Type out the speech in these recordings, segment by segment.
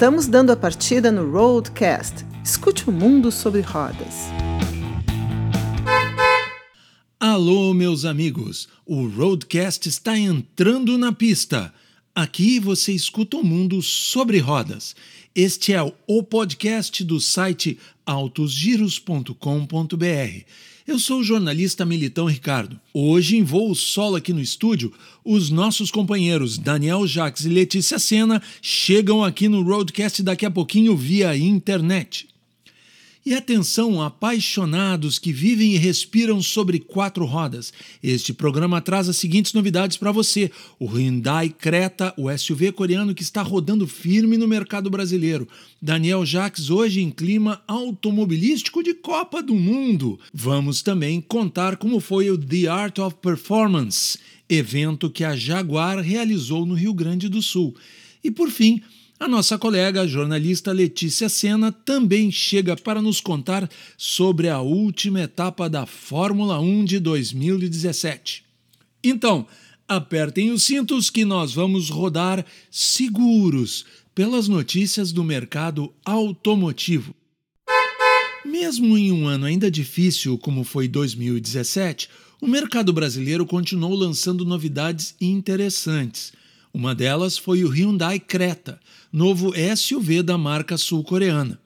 Estamos dando a partida no Roadcast. Escute o mundo sobre rodas. Alô, meus amigos! O Roadcast está entrando na pista. Aqui você escuta o mundo sobre rodas. Este é o podcast do site autosgiros.com.br. Eu sou o jornalista Militão Ricardo. Hoje, em voo solo aqui no estúdio, os nossos companheiros Daniel Jacques e Letícia Sena chegam aqui no Roadcast daqui a pouquinho via internet. E atenção, apaixonados que vivem e respiram sobre quatro rodas. Este programa traz as seguintes novidades para você: o Hyundai Creta, o SUV coreano que está rodando firme no mercado brasileiro. Daniel Jacques hoje em clima automobilístico de Copa do Mundo. Vamos também contar como foi o The Art of Performance, evento que a Jaguar realizou no Rio Grande do Sul. E por fim, a nossa colega, a jornalista Letícia Sena, também chega para nos contar sobre a última etapa da Fórmula 1 de 2017. Então, apertem os cintos que nós vamos rodar seguros pelas notícias do mercado automotivo. Mesmo em um ano ainda difícil como foi 2017, o mercado brasileiro continuou lançando novidades interessantes. Uma delas foi o Hyundai Creta, novo SUV da marca sul-coreana.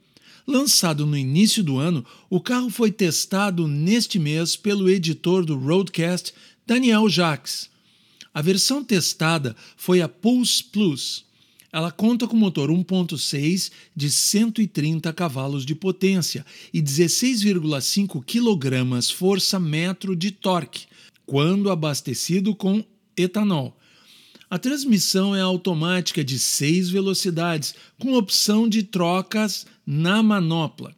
Lançado no início do ano, o carro foi testado neste mês pelo editor do Roadcast, Daniel Jacques. A versão testada foi a Pulse Plus. Ela conta com motor 1.6 de 130 cavalos de potência e 16,5 kg força-metro de torque, quando abastecido com etanol a transmissão é automática de seis velocidades, com opção de trocas na manopla.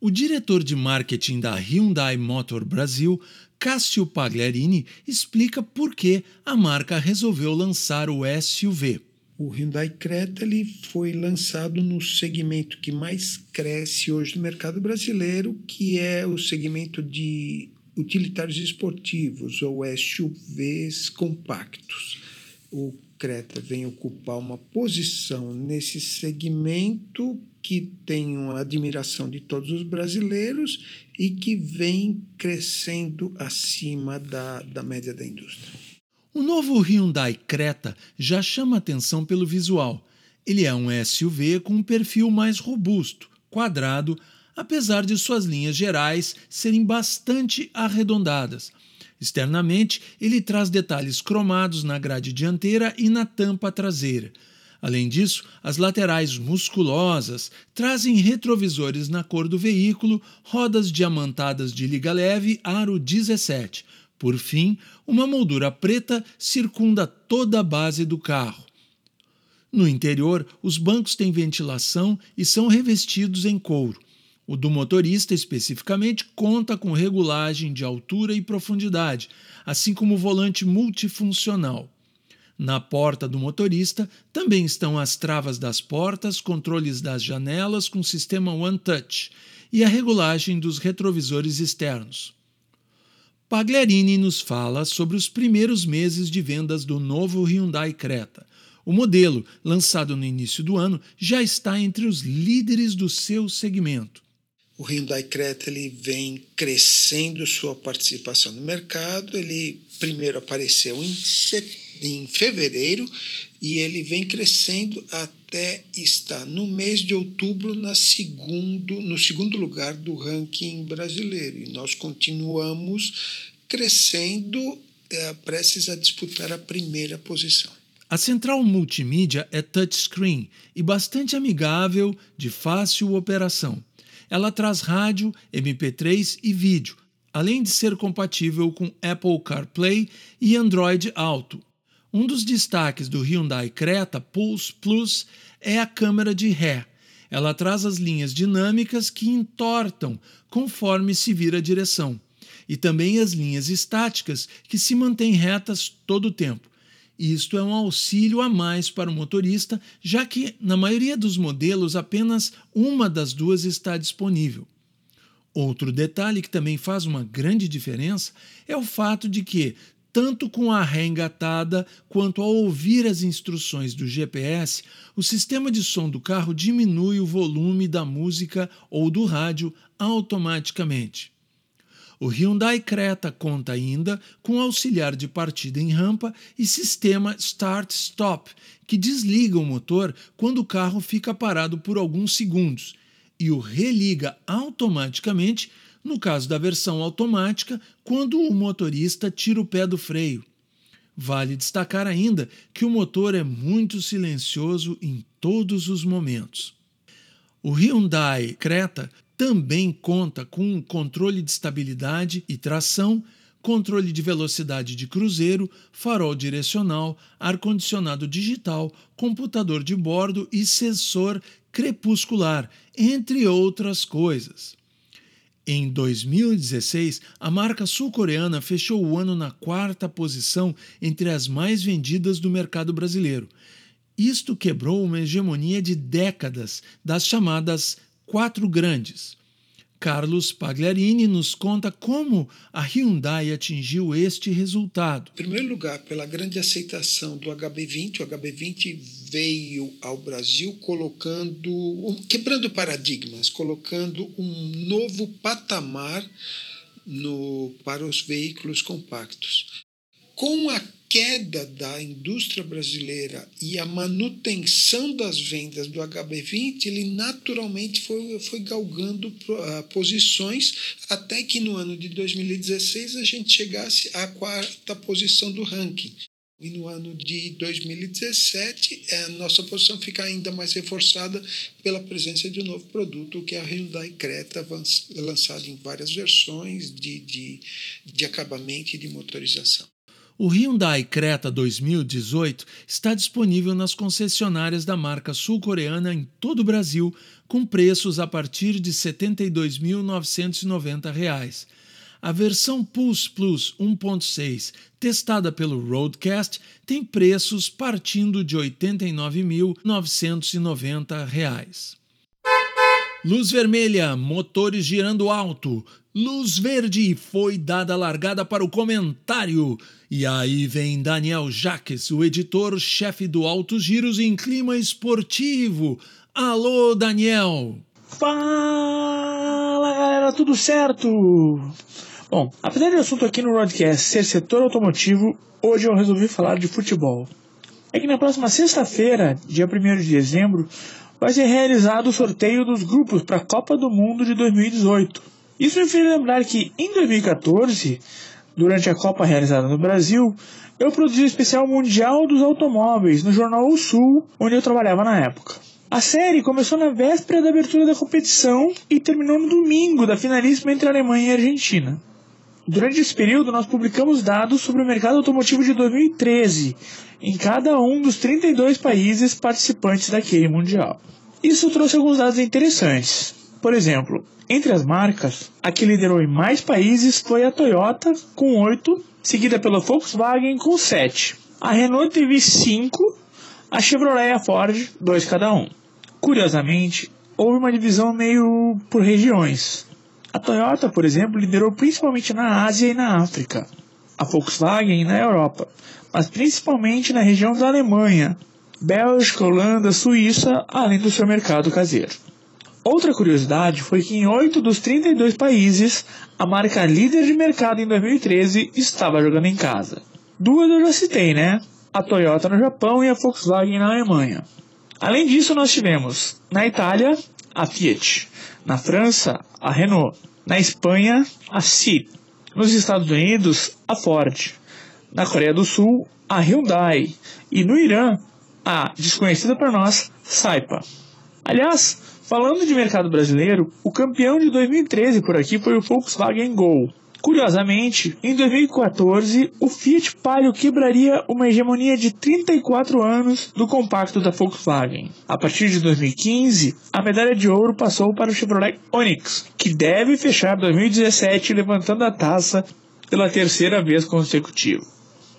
O diretor de marketing da Hyundai Motor Brasil, Cássio Pagliarini, explica por que a marca resolveu lançar o SUV. O Hyundai Creta ele foi lançado no segmento que mais cresce hoje no mercado brasileiro, que é o segmento de utilitários esportivos ou SUVs compactos o Creta vem ocupar uma posição nesse segmento que tem uma admiração de todos os brasileiros e que vem crescendo acima da, da média da indústria. O novo Hyundai Creta já chama atenção pelo visual. Ele é um SUV com um perfil mais robusto, quadrado, apesar de suas linhas gerais serem bastante arredondadas Externamente, ele traz detalhes cromados na grade dianteira e na tampa traseira. Além disso, as laterais musculosas trazem retrovisores na cor do veículo, rodas diamantadas de liga leve aro 17. Por fim, uma moldura preta circunda toda a base do carro. No interior, os bancos têm ventilação e são revestidos em couro. O do motorista, especificamente, conta com regulagem de altura e profundidade, assim como volante multifuncional. Na porta do motorista também estão as travas das portas, controles das janelas com sistema One Touch e a regulagem dos retrovisores externos. Pagliarini nos fala sobre os primeiros meses de vendas do novo Hyundai Creta. O modelo, lançado no início do ano, já está entre os líderes do seu segmento o Hyundai Creta ele vem crescendo sua participação no mercado. Ele primeiro apareceu em, em fevereiro e ele vem crescendo até estar no mês de outubro na segundo, no segundo lugar do ranking brasileiro. E nós continuamos crescendo, é, prestes a disputar a primeira posição. A central multimídia é touchscreen e bastante amigável, de fácil operação. Ela traz rádio, MP3 e vídeo, além de ser compatível com Apple CarPlay e Android Auto. Um dos destaques do Hyundai Creta Pulse Plus é a câmera de ré. Ela traz as linhas dinâmicas que entortam conforme se vira a direção, e também as linhas estáticas que se mantêm retas todo o tempo. Isto é um auxílio a mais para o motorista, já que, na maioria dos modelos, apenas uma das duas está disponível. Outro detalhe que também faz uma grande diferença é o fato de que, tanto com a ré engatada quanto ao ouvir as instruções do GPS, o sistema de som do carro diminui o volume da música ou do rádio automaticamente. O Hyundai Creta conta ainda com auxiliar de partida em rampa e sistema Start-Stop, que desliga o motor quando o carro fica parado por alguns segundos e o religa automaticamente no caso da versão automática, quando o motorista tira o pé do freio. Vale destacar ainda que o motor é muito silencioso em todos os momentos. O Hyundai Creta também conta com controle de estabilidade e tração, controle de velocidade de cruzeiro, farol direcional, ar-condicionado digital, computador de bordo e sensor crepuscular, entre outras coisas. Em 2016, a marca sul-coreana fechou o ano na quarta posição entre as mais vendidas do mercado brasileiro. Isto quebrou uma hegemonia de décadas das chamadas quatro grandes. Carlos Pagliarini nos conta como a Hyundai atingiu este resultado. Em primeiro lugar, pela grande aceitação do HB20. O HB20 veio ao Brasil colocando, quebrando paradigmas, colocando um novo patamar no, para os veículos compactos. Com a queda da indústria brasileira e a manutenção das vendas do HB20, ele naturalmente foi, foi galgando uh, posições até que no ano de 2016 a gente chegasse à quarta posição do ranking. E no ano de 2017, a é, nossa posição fica ainda mais reforçada pela presença de um novo produto, que é a Hyundai Creta, lançado em várias versões de, de, de acabamento e de motorização. O Hyundai Creta 2018 está disponível nas concessionárias da marca sul-coreana em todo o Brasil, com preços a partir de R$ 72.990. A versão Pulse Plus 1.6, testada pelo Roadcast, tem preços partindo de R$ 89.990. Luz vermelha, motores girando alto. Luz verde, foi dada largada para o comentário. E aí vem Daniel Jaques, o editor-chefe do Altos Giros em Clima Esportivo. Alô, Daniel! Fala, galera, tudo certo? Bom, apesar do assunto aqui no Broadcast ser setor automotivo, hoje eu resolvi falar de futebol. É que na próxima sexta-feira, dia 1 de dezembro, vai ser realizado o sorteio dos grupos para a Copa do Mundo de 2018. Isso me fez lembrar que em 2014, durante a Copa realizada no Brasil, eu produzi o especial Mundial dos Automóveis no jornal O Sul, onde eu trabalhava na época. A série começou na véspera da abertura da competição e terminou no domingo da finalíssima entre Alemanha e Argentina. Durante esse período, nós publicamos dados sobre o mercado automotivo de 2013 em cada um dos 32 países participantes daquele mundial. Isso trouxe alguns dados interessantes. Por exemplo, entre as marcas, a que liderou em mais países foi a Toyota, com 8, seguida pela Volkswagen, com 7. A Renault teve 5, a Chevrolet e a Ford, 2 cada um. Curiosamente, houve uma divisão meio por regiões. A Toyota, por exemplo, liderou principalmente na Ásia e na África, a Volkswagen na Europa, mas principalmente na região da Alemanha, Bélgica, Holanda, Suíça, além do seu mercado caseiro. Outra curiosidade foi que em 8 dos 32 países, a marca líder de mercado em 2013 estava jogando em casa. Duas eu já citei, né? A Toyota no Japão e a Volkswagen na Alemanha. Além disso, nós tivemos na Itália a Fiat, na França, a Renault. Na Espanha, a Seat. Nos Estados Unidos, a Ford. Na Coreia do Sul, a Hyundai. E no Irã, a desconhecida para nós, Saipa. Aliás, falando de mercado brasileiro, o campeão de 2013 por aqui foi o Volkswagen Gol, Curiosamente, em 2014, o Fiat Palio quebraria uma hegemonia de 34 anos do compacto da Volkswagen. A partir de 2015, a medalha de ouro passou para o Chevrolet Onix, que deve fechar 2017 levantando a taça pela terceira vez consecutiva.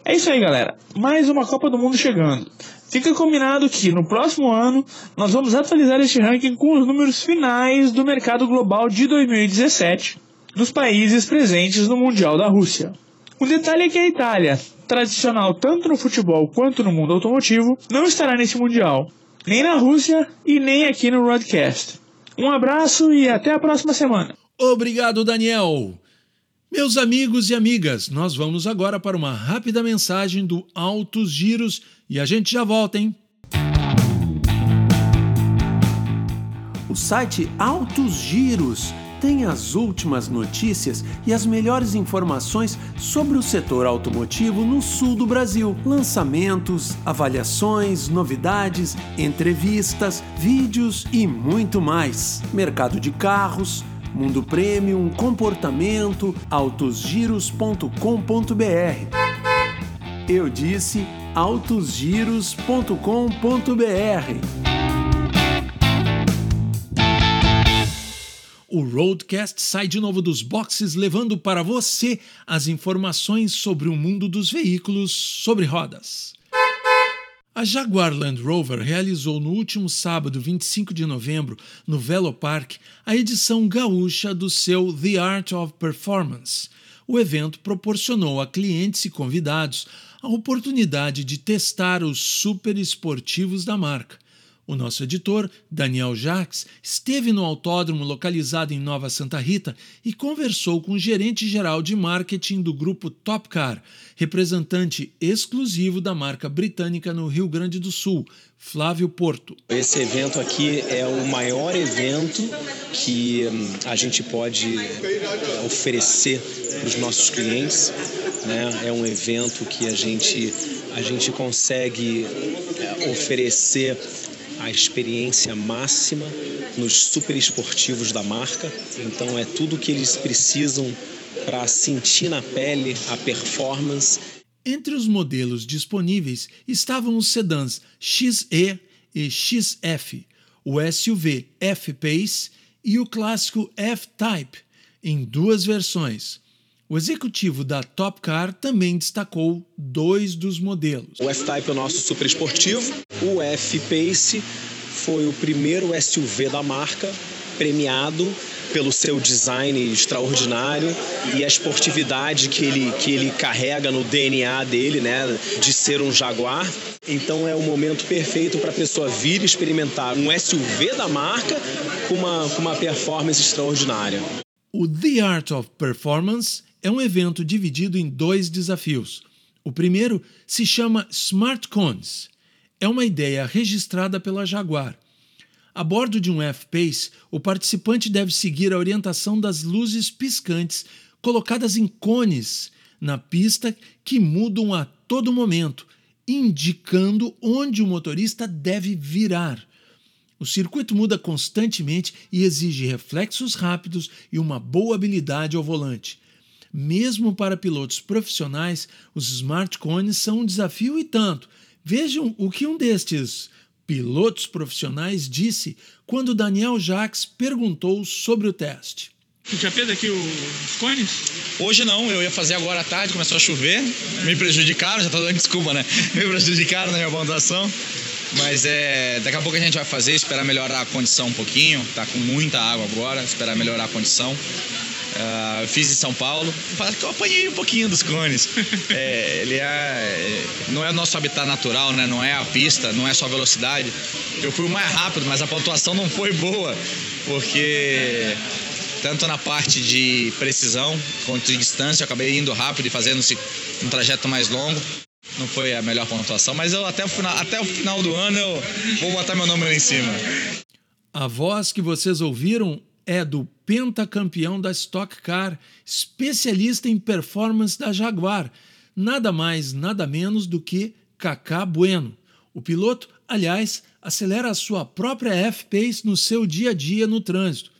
É isso aí, galera. Mais uma Copa do Mundo chegando. Fica combinado que no próximo ano nós vamos atualizar este ranking com os números finais do mercado global de 2017 dos países presentes no Mundial da Rússia. Um detalhe é que a Itália, tradicional tanto no futebol quanto no mundo automotivo, não estará nesse Mundial, nem na Rússia e nem aqui no Broadcast. Um abraço e até a próxima semana. Obrigado, Daniel. Meus amigos e amigas, nós vamos agora para uma rápida mensagem do Altos Giros e a gente já volta, hein? O site Altos Giros tem as últimas notícias e as melhores informações sobre o setor automotivo no sul do Brasil. Lançamentos, avaliações, novidades, entrevistas, vídeos e muito mais. Mercado de carros, mundo premium, comportamento, autosgiros.com.br. Eu disse autosgiros.com.br. O Roadcast sai de novo dos boxes, levando para você as informações sobre o mundo dos veículos sobre rodas. A Jaguar Land Rover realizou no último sábado, 25 de novembro, no Velo Park, a edição gaúcha do seu The Art of Performance. O evento proporcionou a clientes e convidados a oportunidade de testar os super esportivos da marca. O nosso editor, Daniel Jacques, esteve no autódromo localizado em Nova Santa Rita e conversou com o gerente geral de marketing do grupo Top Car, representante exclusivo da marca britânica no Rio Grande do Sul, Flávio Porto. Esse evento aqui é o maior evento que hum, a gente pode eh, oferecer para os nossos clientes. Né? É um evento que a gente, a gente consegue eh, oferecer a experiência máxima nos super esportivos da marca. Então é tudo que eles precisam para sentir na pele a performance. Entre os modelos disponíveis estavam os sedãs XE e XF, o SUV F-Pace e o clássico F-Type, em duas versões. O executivo da Top Car também destacou dois dos modelos. O F-Type é o nosso super esportivo, o F-Pace foi o primeiro SUV da marca premiado pelo seu design extraordinário e a esportividade que ele, que ele carrega no DNA dele, né, de ser um Jaguar. Então é o momento perfeito para a pessoa vir experimentar um SUV da marca com uma, com uma performance extraordinária. O The Art of Performance é um evento dividido em dois desafios. O primeiro se chama Smart Cones. É uma ideia registrada pela Jaguar. A bordo de um F-Pace, o participante deve seguir a orientação das luzes piscantes colocadas em cones na pista que mudam a todo momento, indicando onde o motorista deve virar. O circuito muda constantemente e exige reflexos rápidos e uma boa habilidade ao volante. Mesmo para pilotos profissionais, os smart cones são um desafio e tanto. Vejam o que um destes pilotos profissionais disse quando Daniel Jacques perguntou sobre o teste. Você já fez aqui os cones? Hoje não, eu ia fazer agora à tarde, começou a chover, me prejudicaram, já tô dando desculpa, né? Me prejudicaram na minha pontuação. Mas é, daqui a pouco a gente vai fazer, esperar melhorar a condição um pouquinho. Tá com muita água agora, esperar melhorar a condição. Uh, fiz em São Paulo. Que eu apanhei um pouquinho dos cones. É, ele é, não é o nosso habitat natural, né? Não é a pista, não é só velocidade. Eu fui o mais rápido, mas a pontuação não foi boa, porque tanto na parte de precisão quanto de distância, eu acabei indo rápido e fazendo um trajeto mais longo. Não foi a melhor pontuação, mas eu até o final, até o final do ano eu vou botar meu nome lá em cima. A voz que vocês ouviram é do pentacampeão da Stock Car, especialista em performance da Jaguar, nada mais, nada menos do que Kaká Bueno. O piloto, aliás, acelera a sua própria F-Pace no seu dia a dia no trânsito.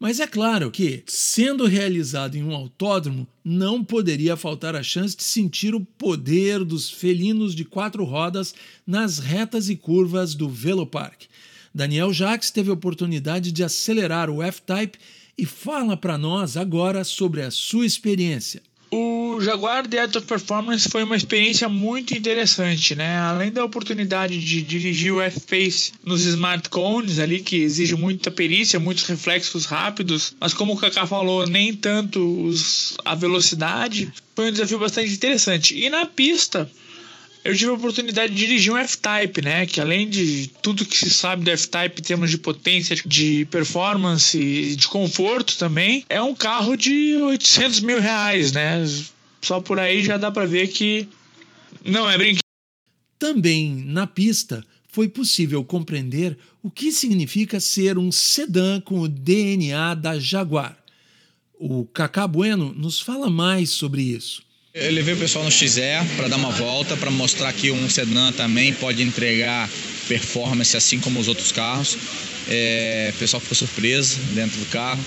Mas é claro que, sendo realizado em um autódromo, não poderia faltar a chance de sentir o poder dos felinos de quatro rodas nas retas e curvas do Velopark. Daniel Jacques teve a oportunidade de acelerar o F-Type e fala para nós agora sobre a sua experiência. O Jaguar The Art Performance foi uma experiência muito interessante, né? Além da oportunidade de dirigir o F-Pace nos smartphones ali, que exige muita perícia, muitos reflexos rápidos, mas como o Kaká falou, nem tanto os, a velocidade, foi um desafio bastante interessante. E na pista, eu tive a oportunidade de dirigir um F-Type, né? Que além de tudo que se sabe do F-Type em termos de potência, de performance e de conforto também, é um carro de 800 mil reais, né? Só por aí já dá para ver que não é brinquedo. Também na pista foi possível compreender o que significa ser um sedã com o DNA da Jaguar. O Cacá Bueno nos fala mais sobre isso. Eu levei o pessoal no XE para dar uma volta, para mostrar que um sedã também pode entregar performance assim como os outros carros. É, o pessoal ficou surpreso dentro do carro.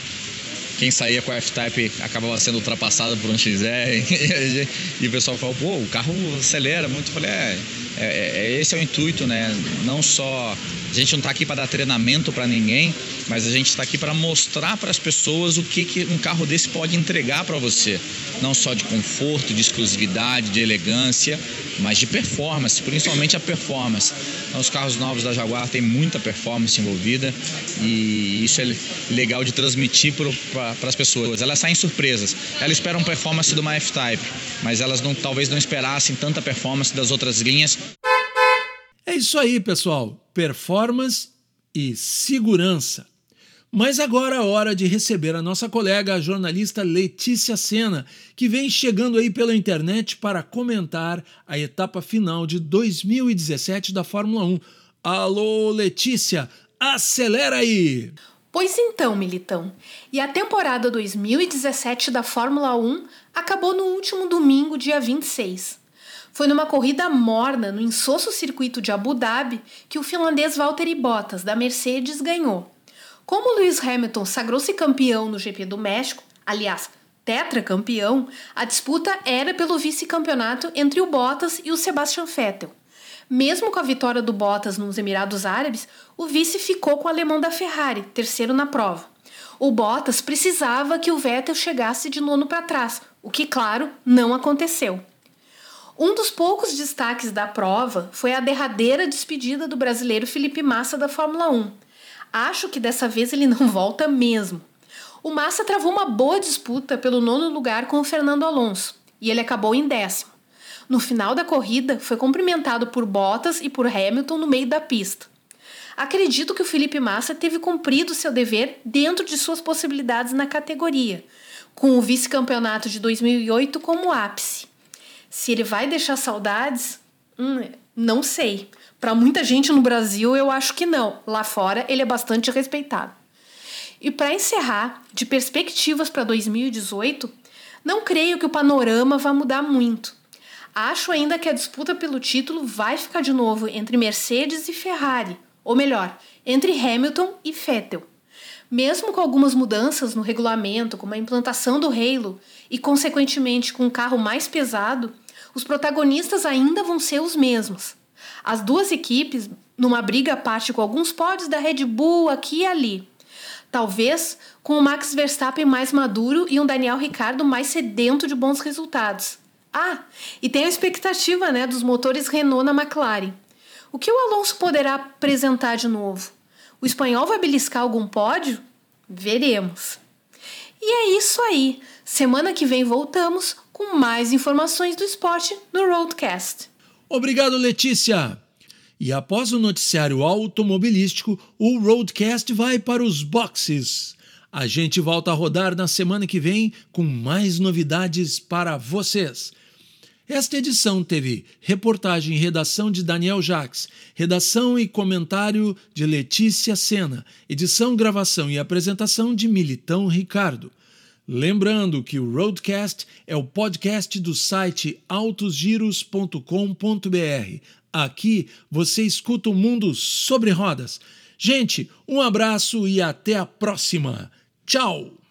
Quem saía com a F-Type acabava sendo ultrapassado por um XE e, o pessoal falou, pô, o carro acelera muito. Eu falei, é, é, é esse é o intuito, né? Não só a gente não está aqui para dar treinamento para ninguém, mas a gente está aqui para mostrar para as pessoas o que, que um carro desse pode entregar para você. Não só de conforto, de exclusividade, de elegância, mas de performance, principalmente a performance. Então, os carros novos da Jaguar têm muita performance envolvida e isso é legal de transmitir para as pessoas. Elas saem surpresas. Elas esperam performance de uma F-Type, mas elas não, talvez não esperassem tanta performance das outras linhas. É isso aí, pessoal. Performance e segurança. Mas agora é hora de receber a nossa colega, a jornalista Letícia Sena, que vem chegando aí pela internet para comentar a etapa final de 2017 da Fórmula 1. Alô, Letícia, acelera aí! Pois então, Militão. E a temporada 2017 da Fórmula 1 acabou no último domingo, dia 26. Foi numa corrida morna no insosso circuito de Abu Dhabi que o finlandês Valtteri Bottas, da Mercedes, ganhou. Como Lewis Hamilton sagrou-se campeão no GP do México, aliás, tetracampeão, a disputa era pelo vice-campeonato entre o Bottas e o Sebastian Vettel. Mesmo com a vitória do Bottas nos Emirados Árabes, o vice ficou com o alemão da Ferrari, terceiro na prova. O Bottas precisava que o Vettel chegasse de nono para trás, o que, claro, não aconteceu. Um dos poucos destaques da prova foi a derradeira despedida do brasileiro Felipe Massa da Fórmula 1. Acho que dessa vez ele não volta mesmo. O Massa travou uma boa disputa pelo nono lugar com o Fernando Alonso e ele acabou em décimo. No final da corrida, foi cumprimentado por Bottas e por Hamilton no meio da pista. Acredito que o Felipe Massa teve cumprido seu dever dentro de suas possibilidades na categoria, com o vice-campeonato de 2008 como ápice. Se ele vai deixar saudades, hum, não sei. Para muita gente no Brasil, eu acho que não. Lá fora, ele é bastante respeitado. E para encerrar, de perspectivas para 2018, não creio que o panorama vá mudar muito. Acho ainda que a disputa pelo título vai ficar de novo entre Mercedes e Ferrari, ou melhor, entre Hamilton e Vettel. Mesmo com algumas mudanças no regulamento, como a implantação do Halo e, consequentemente, com um carro mais pesado, os protagonistas ainda vão ser os mesmos. As duas equipes, numa briga à parte com alguns pódios da Red Bull aqui e ali. Talvez com o Max Verstappen mais maduro e um Daniel Ricciardo mais sedento de bons resultados. Ah, e tem a expectativa né, dos motores Renault na McLaren. O que o Alonso poderá apresentar de novo? O espanhol vai beliscar algum pódio? Veremos. E é isso aí. Semana que vem voltamos com mais informações do esporte no Roadcast. Obrigado, Letícia! E após o noticiário automobilístico, o Roadcast vai para os boxes. A gente volta a rodar na semana que vem com mais novidades para vocês. Esta edição teve reportagem e redação de Daniel Jacques, redação e comentário de Letícia Sena, edição, gravação e apresentação de Militão Ricardo. Lembrando que o Roadcast é o podcast do site autosgiros.com.br. Aqui você escuta o mundo sobre rodas. Gente, um abraço e até a próxima. Tchau!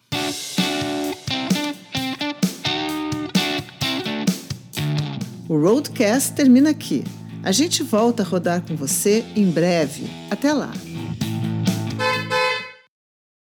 O Roadcast termina aqui. A gente volta a rodar com você em breve. Até lá!